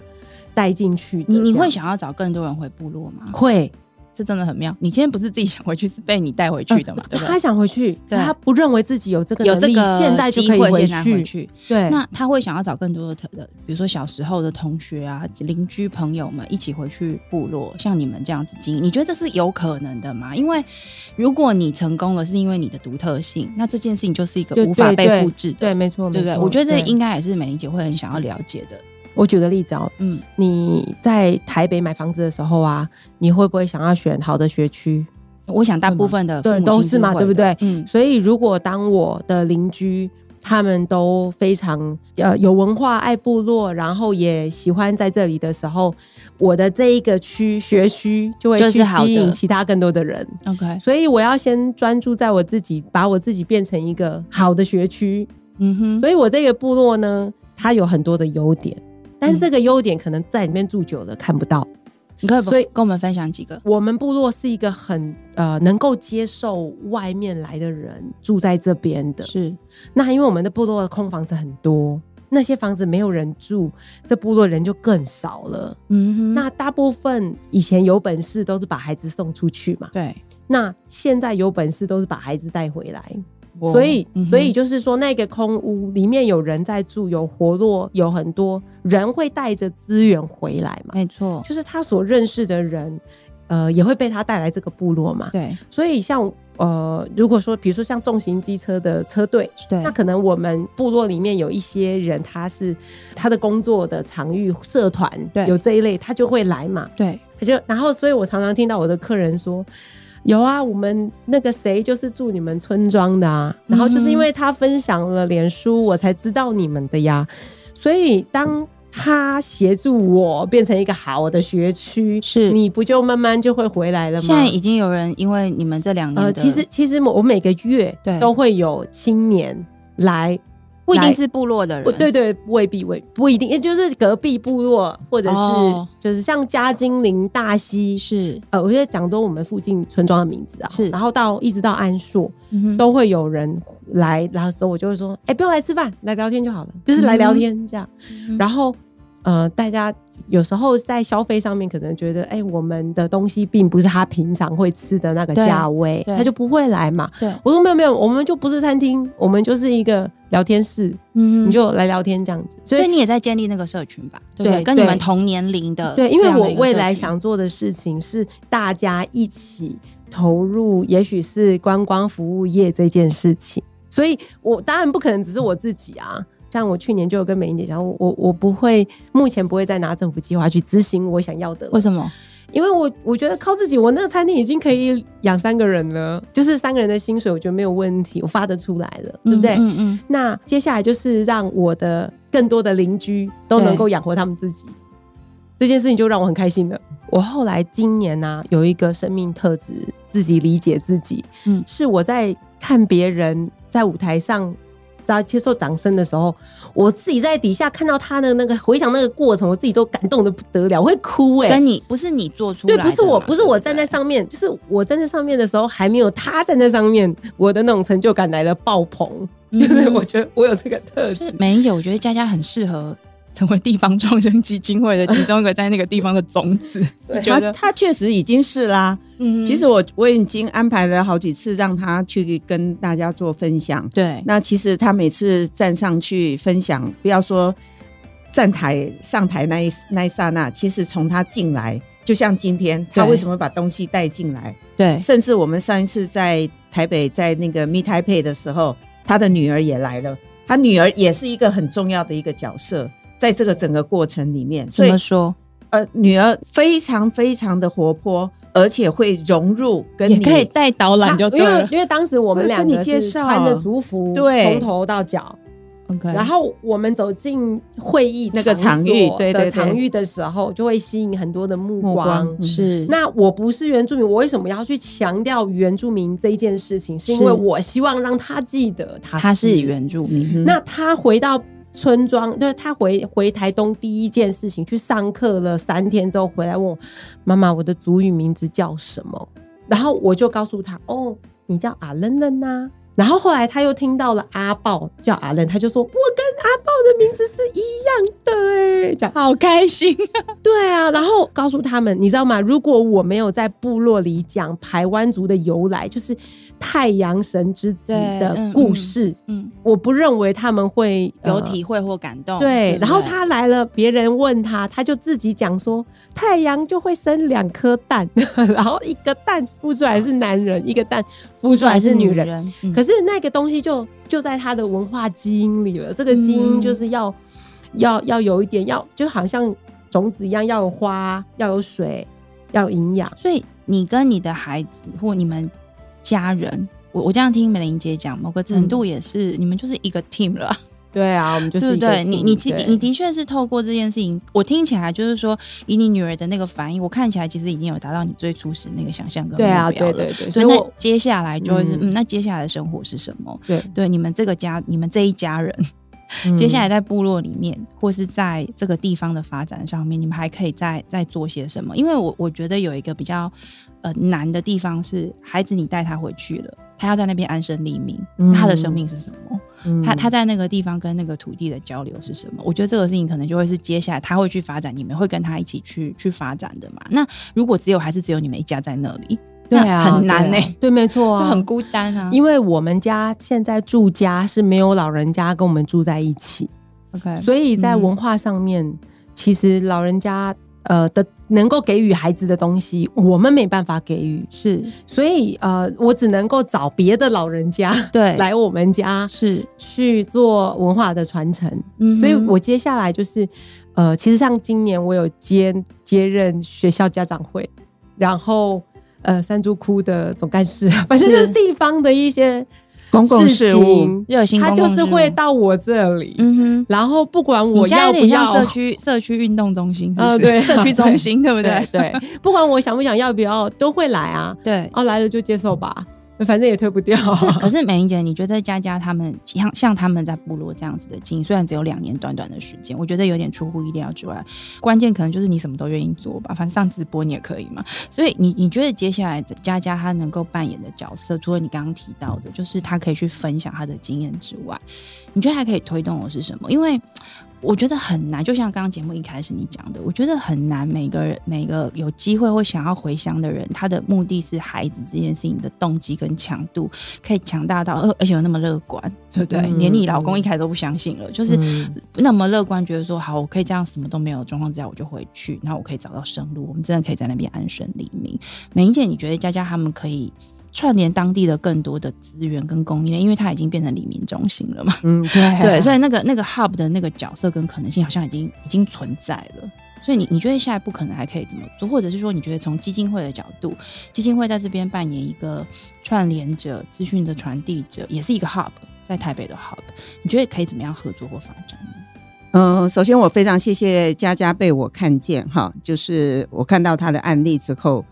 带进去。你你会想要找更多人回部落吗？会，这真的很妙。你今天不是自己想回去，是被你带回去的嘛？对不对？他想回去，对他不认为自己有这个有这个现在就可以回去。去。对，那他会想要找更多的的，比如说小时候的同学啊、邻居朋友们一起回去部落，像你们这样子经营，你觉得这是有可能的吗？因为如果你成功了，是因为你的独特性，那这件事情就是一个无法被复制的。对，没错，对不对？我觉得这应该也是美玲姐会很想要了解的。我举个例子哦，嗯，你在台北买房子的时候啊，你会不会想要选好的学区？我想大部分的对都是嘛，对不对？嗯，所以如果当我的邻居他们都非常呃有文化、爱部落，然后也喜欢在这里的时候，我的这一个区学区就会去吸引其他更多的人。OK，所以我要先专注在我自己，把我自己变成一个好的学区。嗯哼，所以我这个部落呢，它有很多的优点。但是这个优点可能在里面住久了看不到，你可以所以跟我们分享几个。我们部落是一个很呃能够接受外面来的人住在这边的，是那因为我们的部落的空房子很多，那些房子没有人住，这部落人就更少了。嗯哼，那大部分以前有本事都是把孩子送出去嘛，对。那现在有本事都是把孩子带回来。所以，所以就是说，那个空屋里面有人在住，有活络，有很多人会带着资源回来嘛。没错，就是他所认识的人，呃，也会被他带来这个部落嘛。对，所以像呃，如果说比如说像重型机车的车队，对，那可能我们部落里面有一些人，他是他的工作的场域社团，对，有这一类，他就会来嘛。对，他就然后，所以我常常听到我的客人说。有啊，我们那个谁就是住你们村庄的啊，然后就是因为他分享了脸书，我才知道你们的呀。所以当他协助我变成一个好的学区，是你不就慢慢就会回来了吗？现在已经有人因为你们这两年，呃，其实其实我每个月都会有青年来。不一定是部落的人，对对，未必未不一定，也就是隔壁部落，或者是就是像嘉金林、大溪，是。呃，我觉得讲多我们附近村庄的名字啊，是，然后到一直到安硕，都会有人来，然后时候我就会说，哎，不用来吃饭，来聊天就好了，就是来聊天这样，然后呃，大家。有时候在消费上面，可能觉得，哎，我们的东西并不是他平常会吃的那个价位，他就不会来嘛。对，我说没有没有，我们就不是餐厅，我们就是一个聊天室，嗯，你就来聊天这样子。所以你也在建立那个社群吧？对，跟你们同年龄的。对，因为我未来想做的事情是大家一起投入，也许是观光服务业这件事情，所以我当然不可能只是我自己啊。像我去年就有跟美英姐讲，我我我不会，目前不会再拿政府计划去执行我想要的。为什么？因为我我觉得靠自己，我那个餐厅已经可以养三个人了，就是三个人的薪水，我觉得没有问题，我发得出来了，对不对？嗯嗯。那接下来就是让我的更多的邻居都能够养活他们自己，这件事情就让我很开心了。我后来今年呢，有一个生命特质，自己理解自己，嗯，是我在看别人在舞台上。在接受掌声的时候，我自己在底下看到他的那个回想那个过程，我自己都感动的不得了，会哭哎。跟你不是你做出来，对，不是我，不是我站在上面，就是我站在上面的时候，还没有他站在上面，我的那种成就感来了爆棚，就是 我觉得我有这个特质。美玲姐，我觉得佳佳很适合。成为地方创生基金会的其中一个在那个地方的种子，他他确实已经是啦。嗯，其实我我已经安排了好几次让他去跟大家做分享。对，那其实他每次站上去分享，不要说站台上台那一那一刹那，其实从他进来，就像今天他为什么把东西带进来？对，甚至我们上一次在台北在那个 Meet Taipei 的时候，他的女儿也来了，他女儿也是一个很重要的一个角色。在这个整个过程里面，怎么说？呃，女儿非常非常的活泼，而且会融入，跟你可以带导览就对了。因为当时我们两个是穿着族服，对，从头到脚。OK，然后我们走进会议那个场域，对对场域的时候，就会吸引很多的目光。是，那我不是原住民，我为什么要去强调原住民这一件事情？是因为我希望让他记得他他是原住民。那他回到。村庄，就是他回回台东第一件事情，去上课了三天之后回来问我妈妈，我的族语名字叫什么？然后我就告诉他，哦，你叫阿愣愣呐。然后后来他又听到了阿豹叫阿愣，他就说，我跟阿豹的名字是一样的哎，讲好开心啊。对啊，然后告诉他们，你知道吗？如果我没有在部落里讲排湾族的由来，就是太阳神之子的故事，嗯，我不认为他们会有体会或感动。对，然后他来了，别人问他，他就自己讲说，太阳就会生两颗蛋，然后一个蛋孵出来是男人，一个蛋孵出来是女人。可是那个东西就就在他的文化基因里了，这个基因就是要要要有一点，要就好像。种子一样要有花，要有水，要有营养。所以你跟你的孩子或你们家人，我我这样听美玲姐讲，某个程度也是你们就是一个 team 了。对啊，我们就是对你你你的确是透过这件事情，我听起来就是说，以你女儿的那个反应，我看起来其实已经有达到你最初始那个想象跟目标了。对啊，对对对。所以那接下来就会是，嗯，那接下来的生活是什么？对对，你们这个家，你们这一家人。接下来在部落里面，或是在这个地方的发展上面，你们还可以再再做些什么？因为我我觉得有一个比较呃难的地方是，孩子你带他回去了，他要在那边安身立命，他的生命是什么？他他在那个地方跟那个土地的交流是什么？我觉得这个事情可能就会是接下来他会去发展，你们会跟他一起去去发展的嘛？那如果只有还是只有你们一家在那里？对啊，很难呢。对，没错，啊就很孤单啊。因为我们家现在住家是没有老人家跟我们住在一起，OK。所以在文化上面，其实老人家呃的能够给予孩子的东西，我们没办法给予。是，所以呃，我只能够找别的老人家对 来我们家是去做文化的传承。嗯，所以我接下来就是呃，其实像今年我有接接任学校家长会，然后。呃，三猪窟的总干事，反正就是地方的一些公共事务热心，他就是会到我这里，嗯哼，然后不管我要不要社区社区运动中心，呃，对，社区中心，对不对？对，不管我想不想要不要，都会来啊，对，哦，来了就接受吧。反正也推不掉。可是美玲姐，你觉得佳佳他们像像他们在部落这样子的经营，虽然只有两年短短的时间，我觉得有点出乎意料之外。关键可能就是你什么都愿意做吧，反正上直播你也可以嘛。所以你你觉得接下来佳佳她能够扮演的角色，除了你刚刚提到的，就是她可以去分享她的经验之外，你觉得还可以推动的是什么？因为我觉得很难，就像刚刚节目一开始你讲的，我觉得很难。每个人每个有机会或想要回乡的人，他的目的是孩子这件事情的动机跟强度可以强大到，而而且有那么乐观，对不对？连你老公一开始都不相信了，就是那么乐观，觉得说好，我可以这样什么都没有状况之下，我就回去，然后我可以找到生路，我们真的可以在那边安身立命。美英姐，你觉得佳佳他们可以？串联当地的更多的资源跟供应链，因为它已经变成黎明中心了嘛。嗯，对 对，所以那个那个 hub 的那个角色跟可能性好像已经已经存在了。所以你你觉得下一步可能还可以怎么做，或者是说你觉得从基金会的角度，基金会在这边扮演一个串联者、资讯的传递者，也是一个 hub，在台北的 hub，你觉得可以怎么样合作或发展呢？嗯，首先我非常谢谢佳佳被我看见哈，就是我看到他的案例之后。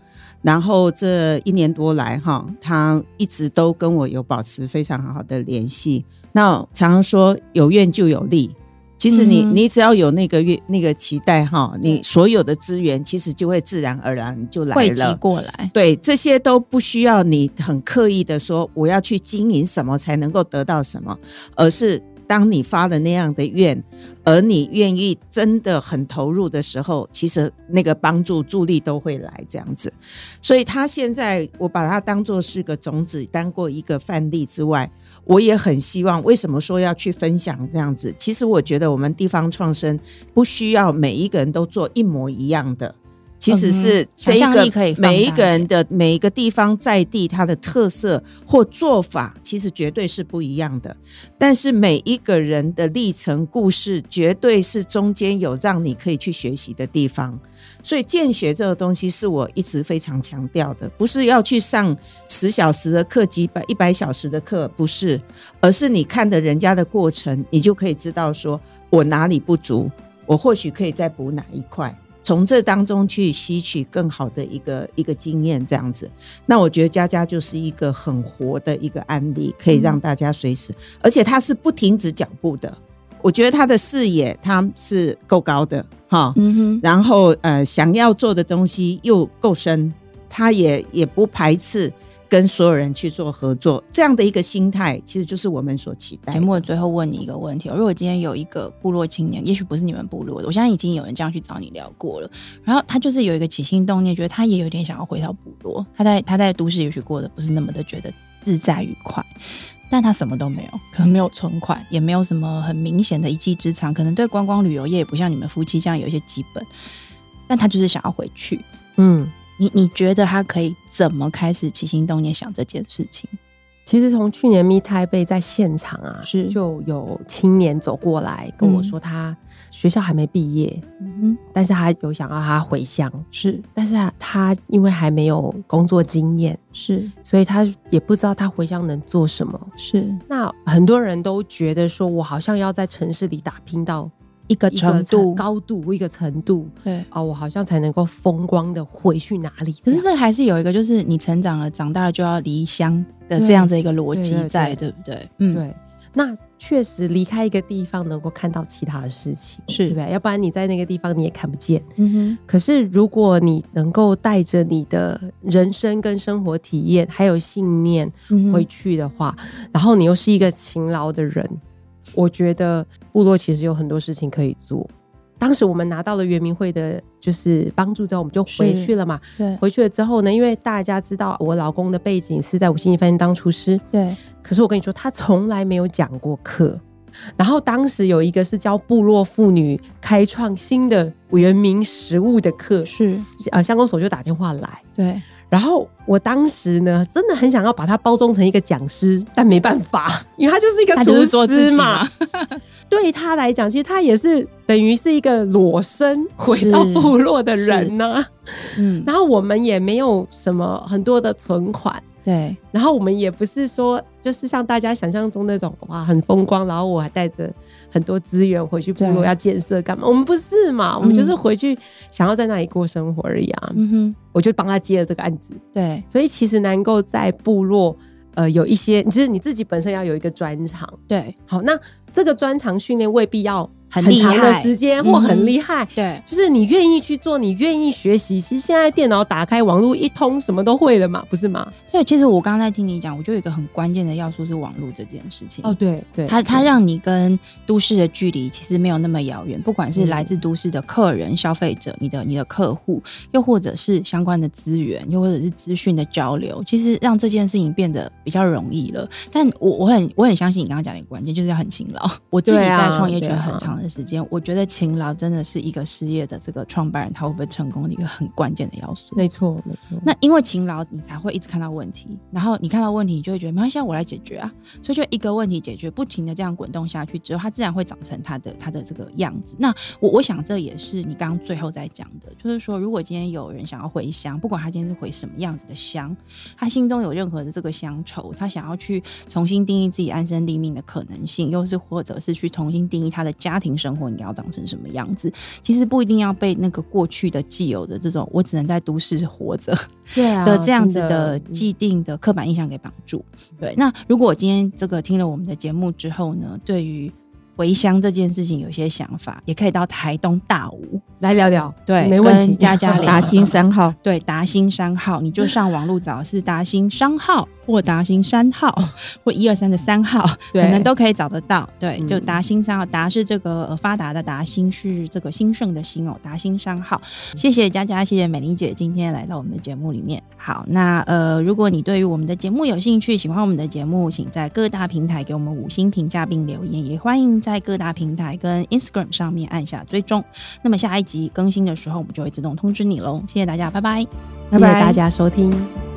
然后这一年多来，哈，他一直都跟我有保持非常好的联系。那常常说有愿就有利，其实你你只要有那个愿那个期待，哈，你所有的资源其实就会自然而然就来了过来。对，这些都不需要你很刻意的说我要去经营什么才能够得到什么，而是。当你发了那样的愿，而你愿意真的很投入的时候，其实那个帮助助力都会来这样子。所以他现在我把它当做是个种子，当过一个范例之外，我也很希望。为什么说要去分享这样子？其实我觉得我们地方创生不需要每一个人都做一模一样的。其实是这一个每一个人的每一个地方在地，它的特色或做法，其实绝对是不一样的。但是每一个人的历程故事，绝对是中间有让你可以去学习的地方。所以见学这个东西，是我一直非常强调的，不是要去上十小时的课、几百、一百小时的课，不是，而是你看的人家的过程，你就可以知道说我哪里不足，我或许可以再补哪一块。从这当中去吸取更好的一个一个经验，这样子，那我觉得佳佳就是一个很活的一个案例，可以让大家随时，而且他是不停止脚步的。我觉得他的视野他是够高的哈，嗯哼，然后呃想要做的东西又够深，他也也不排斥跟所有人去做合作，这样的一个心态，其实就是我们所期待。节目最后问你一个问题：如果今天有一个部落青年，也许不是你们部落的，我相信已经有人这样去找你聊过了。然后他就是有一个起心动念，觉得他也有点想要回到部落。他在他在都市也许过得不是那么的觉得自在愉快，但他什么都没有，可能没有存款，也没有什么很明显的一技之长，可能对观光旅游业也不像你们夫妻这样有一些基本，但他就是想要回去。嗯。你你觉得他可以怎么开始起心动念想这件事情？其实从去年 Meet Taipei 在现场啊，是就有青年走过来跟我说，他学校还没毕业，嗯但是他有想要他回乡，是，但是他因为还没有工作经验，是，所以他也不知道他回乡能做什么，是。那很多人都觉得说，我好像要在城市里打拼到。一个程度、高度、一个程度，对啊，我好像才能够风光的回去哪里。可是这还是有一个，就是你成长了、长大了就要离乡的这样子一个逻辑在，对不对？嗯，对。那确实离开一个地方，能够看到其他的事情，是对不对？要不然你在那个地方你也看不见。嗯哼。可是如果你能够带着你的人生跟生活体验还有信念回去的话，然后你又是一个勤劳的人。我觉得部落其实有很多事情可以做。当时我们拿到了圆明会的，就是帮助之后，我们就回去了嘛。对，回去了之后呢，因为大家知道我老公的背景是在五星级饭店当厨师。对。可是我跟你说，他从来没有讲过课。然后当时有一个是教部落妇女开创新的原民食物的课，是呃，相公所就打电话来。对。然后我当时呢，真的很想要把它包装成一个讲师，但没办法，因为他就是一个厨师嘛。对他来讲，其实他也是等于是一个裸身回到部落的人呢。嗯，然后我们也没有什么很多的存款。对，然后我们也不是说，就是像大家想象中那种哇很风光，然后我还带着很多资源回去部落要建设干嘛？我们不是嘛？我们就是回去想要在那里过生活而已啊。嗯哼，我就帮他接了这个案子。对，所以其实能够在部落呃有一些，就是你自己本身要有一个专长。对，好，那这个专长训练未必要。很长的时间或很厉害，对，就是你愿意去做，你愿意学习。其实现在电脑打开，网络一通，什么都会了嘛，不是吗？对，其实我刚刚在听你讲，我就有一个很关键的要素是网络这件事情。哦，对对，它它让你跟都市的距离其实没有那么遥远，不管是来自都市的客人、消费者，你的你的客户，又或者是相关的资源，又或者是资讯的交流，其实让这件事情变得比较容易了。但我我很我很相信你刚刚讲的一个关键，就是要很勤劳。我自己在创业觉得很长的时间，我觉得。勤劳真的是一个事业的这个创办人他会不会成功的一个很关键的要素。没错，没错。那因为勤劳，你才会一直看到问题，然后你看到问题，你就会觉得没关系，我来解决啊。所以就一个问题解决，不停的这样滚动下去之后，它自然会长成它的它的这个样子。那我我想这也是你刚刚最后在讲的，就是说如果今天有人想要回乡，不管他今天是回什么样子的乡，他心中有任何的这个乡愁，他想要去重新定义自己安身立命的可能性，又是或者是去重新定义他的家庭生活应该要长成什么样子？其实不一定要被那个过去的既有的这种我只能在都市活着的这样子的既定的刻板印象给绑住。对，那如果今天这个听了我们的节目之后呢，对于回乡这件事情有些想法，也可以到台东大武来聊聊。对，没问题。家家达兴三号，对，达兴三号，你就上网路找是达兴商号。或达兴三号，或一二三的三号，可能都可以找得到。对，就达兴三号，达是这个发达的达，兴是这个兴盛的兴哦。达兴三号，谢谢佳佳，谢谢美玲姐今天来到我们的节目里面。好，那呃，如果你对于我们的节目有兴趣，喜欢我们的节目，请在各大平台给我们五星评价并留言，也欢迎在各大平台跟 Instagram 上面按下追踪。那么下一集更新的时候，我们就会自动通知你喽。谢谢大家，拜拜，谢谢大家收听。